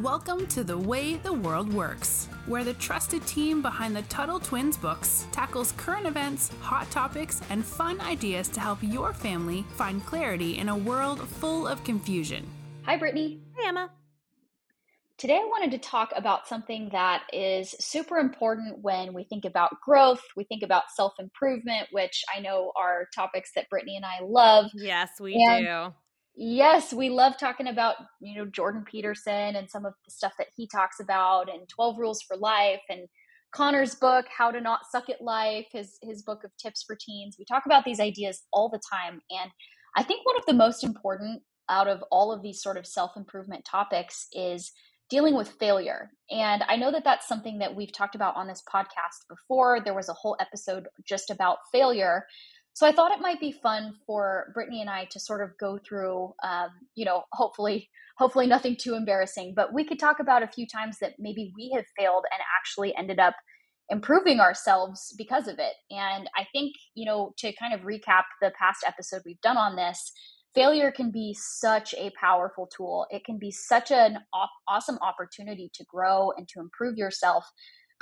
Welcome to The Way the World Works, where the trusted team behind the Tuttle Twins books tackles current events, hot topics, and fun ideas to help your family find clarity in a world full of confusion. Hi, Brittany. Hi, Emma. Today, I wanted to talk about something that is super important when we think about growth, we think about self improvement, which I know are topics that Brittany and I love. Yes, we And- do. Yes, we love talking about, you know, Jordan Peterson and some of the stuff that he talks about and 12 Rules for Life and Connor's book, How to Not Suck at Life, his his book of tips for teens. We talk about these ideas all the time. And I think one of the most important out of all of these sort of self-improvement topics is dealing with failure. And I know that that's something that we've talked about on this podcast before. There was a whole episode just about failure. So I thought it might be fun for Brittany and I to sort of go through, um, you know, hopefully, hopefully nothing too embarrassing, but we could talk about a few times that maybe we have failed and actually ended up improving ourselves because of it. And I think, you know, to kind of recap the past episode we've done on this, failure can be such a powerful tool. It can be such an aw- awesome opportunity to grow and to improve yourself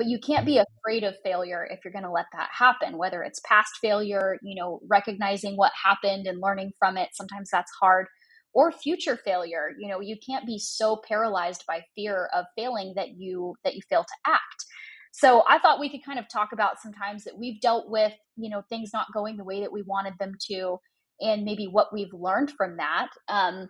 but you can't be afraid of failure if you're going to let that happen whether it's past failure you know recognizing what happened and learning from it sometimes that's hard or future failure you know you can't be so paralyzed by fear of failing that you that you fail to act. So i thought we could kind of talk about sometimes that we've dealt with you know things not going the way that we wanted them to and maybe what we've learned from that. Um,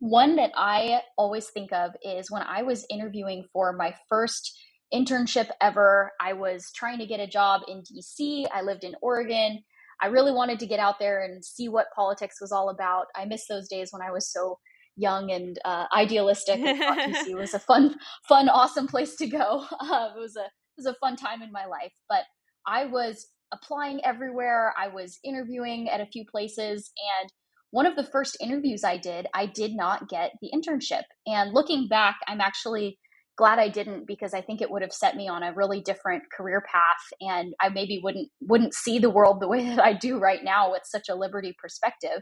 one that i always think of is when i was interviewing for my first internship ever. I was trying to get a job in DC. I lived in Oregon. I really wanted to get out there and see what politics was all about. I miss those days when I was so young and uh, idealistic and DC was a fun, fun, awesome place to go. Uh, it was a it was a fun time in my life. But I was applying everywhere. I was interviewing at a few places, and one of the first interviews I did, I did not get the internship. And looking back, I'm actually glad I didn't because I think it would have set me on a really different career path and I maybe wouldn't wouldn't see the world the way that I do right now with such a liberty perspective.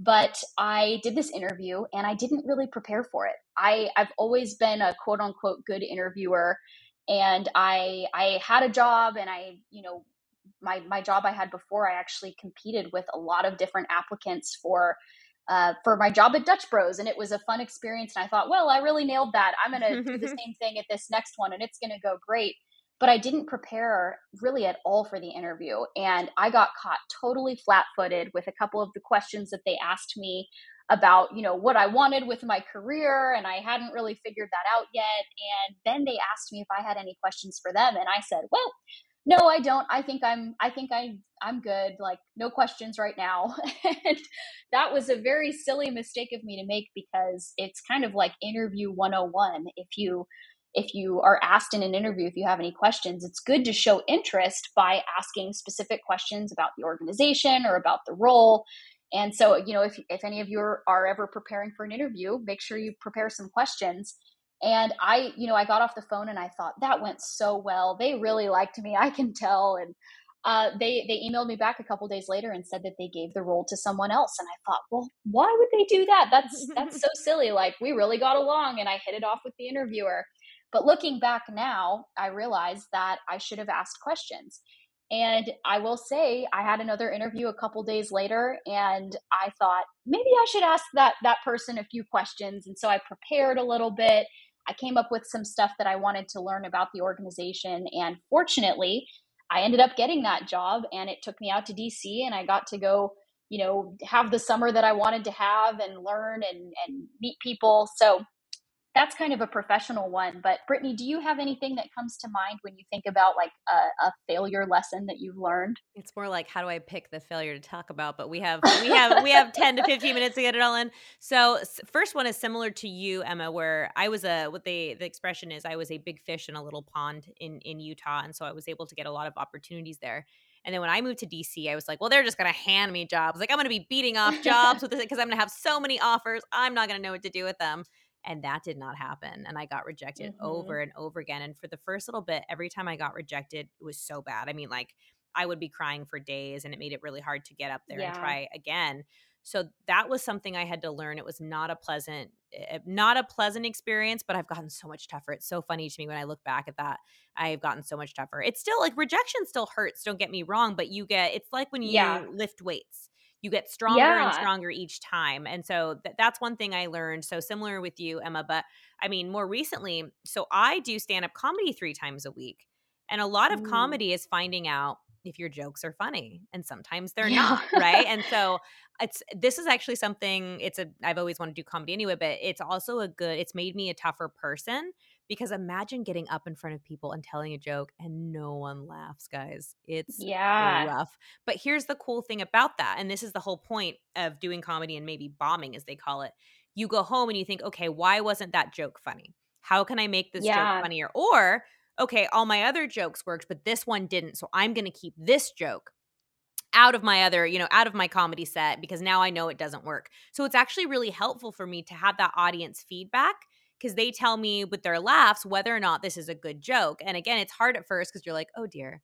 But I did this interview and I didn't really prepare for it. I, I've always been a quote unquote good interviewer and I I had a job and I, you know, my my job I had before I actually competed with a lot of different applicants for uh, for my job at Dutch Bros, and it was a fun experience. And I thought, well, I really nailed that. I'm going to do the same thing at this next one, and it's going to go great. But I didn't prepare really at all for the interview, and I got caught totally flat-footed with a couple of the questions that they asked me about, you know, what I wanted with my career, and I hadn't really figured that out yet. And then they asked me if I had any questions for them, and I said, well no i don't. I think i'm i think i i'm good like no questions right now. And that was a very silly mistake of me to make because it's kind of like interview 101 if you if you are asked in an interview if you have any questions it's good to show interest by asking specific questions about the organization or about the role. And so you know if, if any of you are, are ever preparing for an interview make sure you prepare some questions and I, you know, I got off the phone and I thought that went so well. They really liked me. I can tell. And uh, they they emailed me back a couple days later and said that they gave the role to someone else. And I thought, well, why would they do that? That's that's so silly. Like we really got along, and I hit it off with the interviewer. But looking back now, I realized that I should have asked questions. And I will say, I had another interview a couple days later, and I thought maybe I should ask that that person a few questions. And so I prepared a little bit I came up with some stuff that I wanted to learn about the organization. And fortunately, I ended up getting that job and it took me out to DC and I got to go, you know, have the summer that I wanted to have and learn and, and meet people. So that's kind of a professional one. But Brittany, do you have anything that comes to mind when you think about like a, a, failure lesson that you've learned? It's more like how do I pick the failure to talk about? But we have we have we have ten to fifteen minutes to get it all in. So first one is similar to you, Emma, where I was a what they the expression is I was a big fish in a little pond in in Utah, and so I was able to get a lot of opportunities there. And then when I moved to DC, I was like, well, they're just going to hand me jobs. Like I'm going to be beating off jobs with this because I'm going to have so many offers. I'm not going to know what to do with them and that did not happen and i got rejected mm-hmm. over and over again and for the first little bit every time i got rejected it was so bad i mean like i would be crying for days and it made it really hard to get up there yeah. and try again So that was something I had to learn. It was not a pleasant eh, not a pleasant experience, but I've gotten so much tougher. It's so funny to me when I look back at that. I've gotten so much tougher. It's still like rejection still hurts, don't get me wrong, but you get it's like when you yeah. lift weights. You get stronger yeah. and stronger each time. And so th- that's one thing I learned. So similar with you, Emma, but I mean, more recently, so I do stand up comedy 3 times a week. And a lot of Ooh. comedy is finding out if your jokes are funny and sometimes they're yeah. not right and so it's this is actually something it's a i've always wanted to do comedy anyway but it's also a good it's made me a tougher person because imagine getting up in front of people and telling a joke and no one laughs guys it's yeah rough but here's the cool thing about that and this is the whole point of doing comedy and maybe bombing as they call it you go home and you think okay why wasn't that joke funny how can i make this yeah. joke funnier or okay, all my other jokes worked, but this one didn't. So I'm going to keep this joke out of my other, you know, out of my comedy set because now I know it doesn't work. So it's actually really helpful for me to have that audience feedback because they tell me with their laughs whether or not this is a good joke. And again, it's hard at first because you're like, oh dear,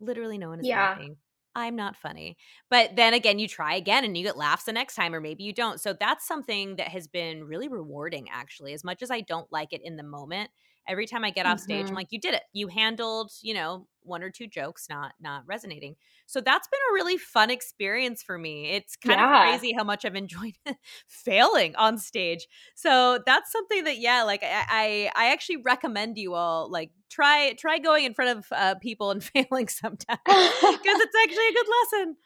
literally no one is yeah. laughing. I'm not funny. But then again, you try again and you get laughs the next time, or maybe you don't. So that's something that has been really rewarding, actually. As much as I don't like it in the moment, every time I get off stage, mm-hmm. I'm like, you did it. You handled, you know, one or two jokes not not resonating. So that's been a really fun experience for me. It's kind yeah. of crazy how much I've enjoyed failing on stage. So that's something that yeah, like I, I, I actually recommend you all like try try going in front of uh, people and failing sometimes because it's actually a good lesson.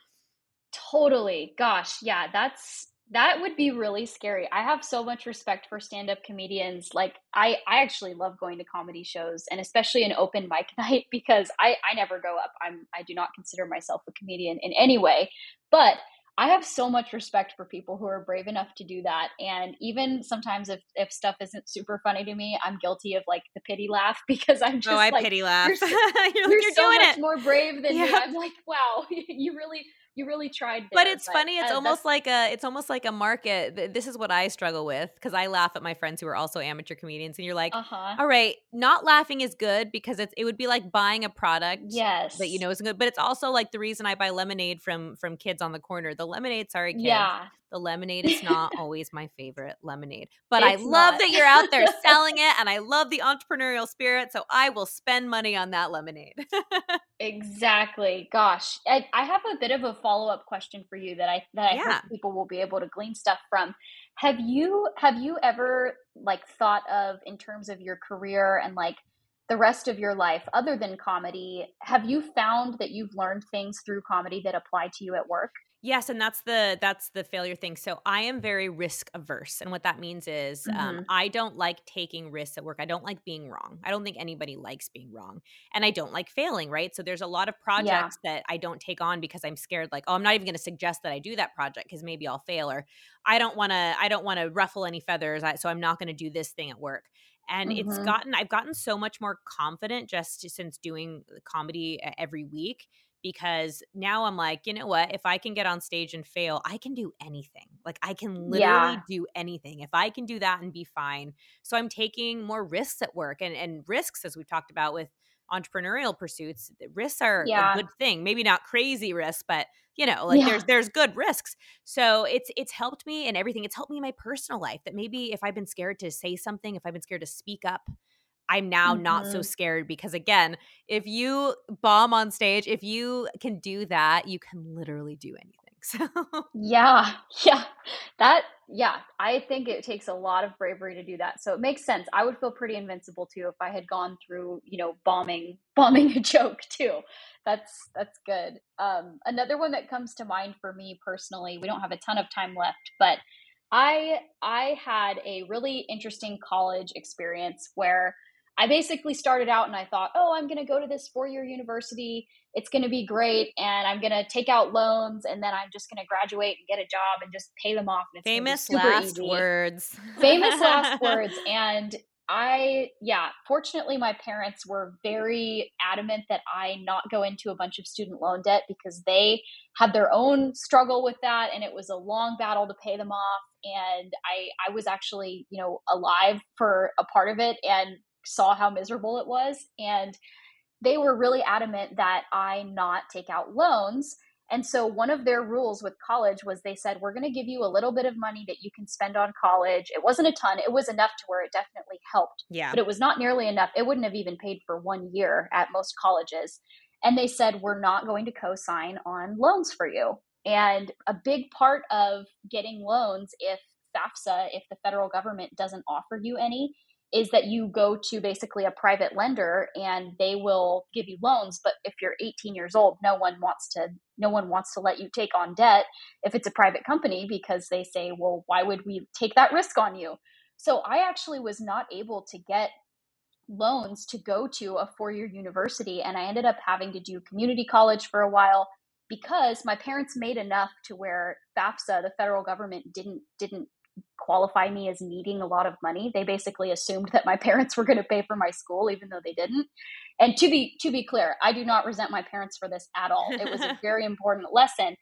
Totally. Gosh, yeah, that's that would be really scary. I have so much respect for stand-up comedians. Like I I actually love going to comedy shows and especially an open mic night because I I never go up. I'm I do not consider myself a comedian in any way, but I have so much respect for people who are brave enough to do that. And even sometimes if, if stuff isn't super funny to me, I'm guilty of like the pity laugh because I'm just oh, I like, pity laugh. You're, you're, you're, you're so much it. more brave than yeah. me. I'm like, wow, you really you really tried there, but it's but, funny it's uh, almost like a it's almost like a market this is what i struggle with because i laugh at my friends who are also amateur comedians and you're like uh-huh. all right not laughing is good because it's, it would be like buying a product yes that you know is good but it's also like the reason i buy lemonade from from kids on the corner the lemonade sorry kids yeah the lemonade is not always my favorite lemonade, but it's I love not. that you're out there selling it and I love the entrepreneurial spirit. So I will spend money on that lemonade. exactly. Gosh, I, I, have a bit of a follow up question for you that I, that I yeah. hope people will be able to glean stuff from. Have you, have you ever like thought of in terms of your career and like the rest of your life other than comedy, have you found that you've learned things through comedy that apply to you at work? Yes, and that's the that's the failure thing. So I am very risk averse, and what that means is um, mm-hmm. um, I don't like taking risks at work. I don't like being wrong. I don't think anybody likes being wrong, and I don't like failing. Right. So there's a lot of projects yeah. that I don't take on because I'm scared. Like, oh, I'm not even going to suggest that I do that project because maybe I'll fail, or I don't want to. I don't want to ruffle any feathers. So I'm not going to do this thing at work and mm-hmm. it's gotten i've gotten so much more confident just since doing comedy every week because now I'm like, you know what? If I can get on stage and fail, I can do anything. Like I can literally yeah. do anything. If I can do that and be fine. So I'm taking more risks at work and and risks as we've talked about with entrepreneurial pursuits, risks are yeah. a good thing. Maybe not crazy risks, but you know, like yeah. there's there's good risks. So it's it's helped me and everything. It's helped me in my personal life that maybe if I've been scared to say something, if I've been scared to speak up, I'm now mm-hmm. not so mm-hmm. scared because again, if you bomb on stage, if you can do that, you can literally do anything. So Yeah. Yeah. That yeah, I think it takes a lot of bravery to do that. So it makes sense. I would feel pretty invincible too if I had gone through, you know, bombing bombing a joke too. That's that's good. Um another one that comes to mind for me personally, we don't have a ton of time left, but I I had a really interesting college experience where I basically started out and I thought, oh, I'm going to go to this four year university. It's going to be great. And I'm going to take out loans and then I'm just going to graduate and get a job and just pay them off. And Famous last easy. words. Famous last words. And I, yeah, fortunately, my parents were very adamant that I not go into a bunch of student loan debt because they had their own struggle with that. And it was a long battle to pay them off. And I, I was actually, you know, alive for a part of it. And saw how miserable it was. And they were really adamant that I not take out loans. And so one of their rules with college was they said, we're going to give you a little bit of money that you can spend on college. It wasn't a ton, it was enough to where it definitely helped. Yeah. But it was not nearly enough. It wouldn't have even paid for one year at most colleges. And they said, we're not going to co sign on loans for you. And a big part of getting loans, if FAFSA, if the federal government doesn't offer you any, is that you go to basically a private lender and they will give you loans but if you're 18 years old no one wants to no one wants to let you take on debt if it's a private company because they say well why would we take that risk on you? So i actually was not able to get loans to go to a four-year university and i ended up having to do community college for a while because my parents made enough to where FAFSA, the federal government, didn't didn't qualify me as needing a lot of money. They basically assumed that my parents were going to pay for my school even though they didn't. And to be to be clear, I do not resent my parents for this at all. It was a very important lesson.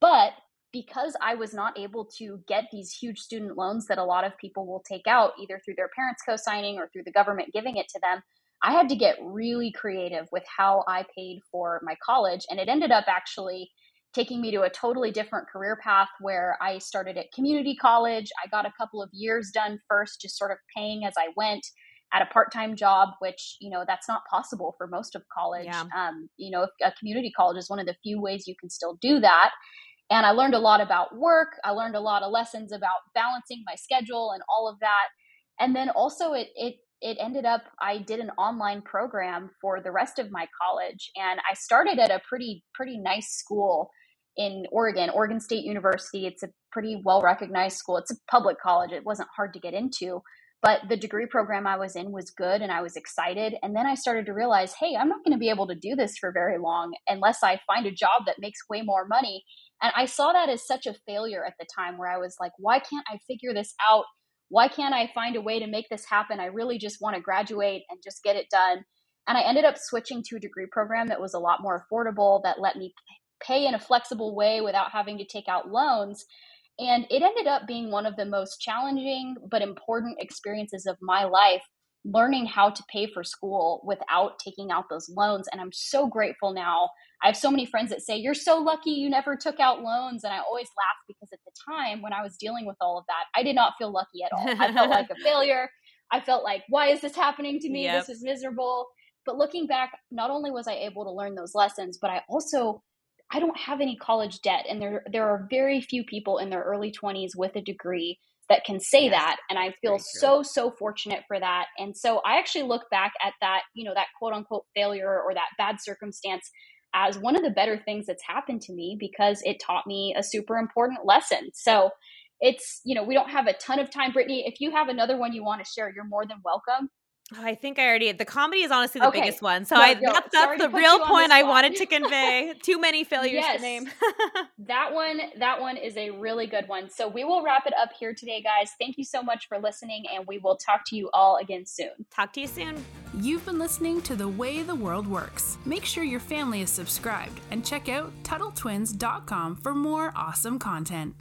But because I was not able to get these huge student loans that a lot of people will take out either through their parents co-signing or through the government giving it to them, I had to get really creative with how I paid for my college and it ended up actually taking me to a totally different career path where I started at community college. I got a couple of years done first, just sort of paying as I went at a part-time job which you know that's not possible for most of college. Yeah. um, you know a community college is one of the few ways you can still do that. And i learned a lot about work. I learned a lot of lessons about balancing my schedule and all of that. And then also it it it ended up i did an online program for the rest of my college and i started at a pretty pretty nice school in Oregon, Oregon State University. It's a pretty well recognized school. It's a public college. It wasn't hard to get into, but the degree program I was in was good and I was excited. And then I started to realize, hey, I'm not going to be able to do this for very long unless I find a job that makes way more money. And I saw that as such a failure at the time where I was like, why can't I figure this out? Why can't I find a way to make this happen? I really just want to graduate and just get it done. And I ended up switching to a degree program that was a lot more affordable, that let me pay in a flexible way without having to take out loans. And it ended up being one of the most challenging but important experiences of my life, learning how to pay for school without taking out those loans. And I'm so grateful now. I have so many friends that say, You're so lucky you never took out loans. And I always laugh because at the time when I was dealing with all of that, I did not feel lucky at all. I felt like a failure. I felt like, Why is this happening to me? Yep. This is miserable. But looking back, not only was I able to learn those lessons, but I also I don't have any college debt, and there there are very few people in their early 20s with a degree that can say yes, that and i feel so so fortunate for that. And so i actually look back at that you know that quote unquote failure or that bad circumstance as one of the better things that's happened to me because it taught me a super important lesson. So it's you know we don't have a ton of time brittany. If you have another one you want to share you're more than welcome Oh, I think I already. The comedy is honestly the okay. biggest one, so I that's, that's the real point I wanted to convey. Too many failures yes. to name. that one, that one is a really good one. So we will wrap it up here today, guys. Thank you so much for listening, and we will talk to you all again soon. Talk to you soon. You've been listening to the way the world works. Make sure your family is subscribed and check out TuttleTwins.com for more awesome content.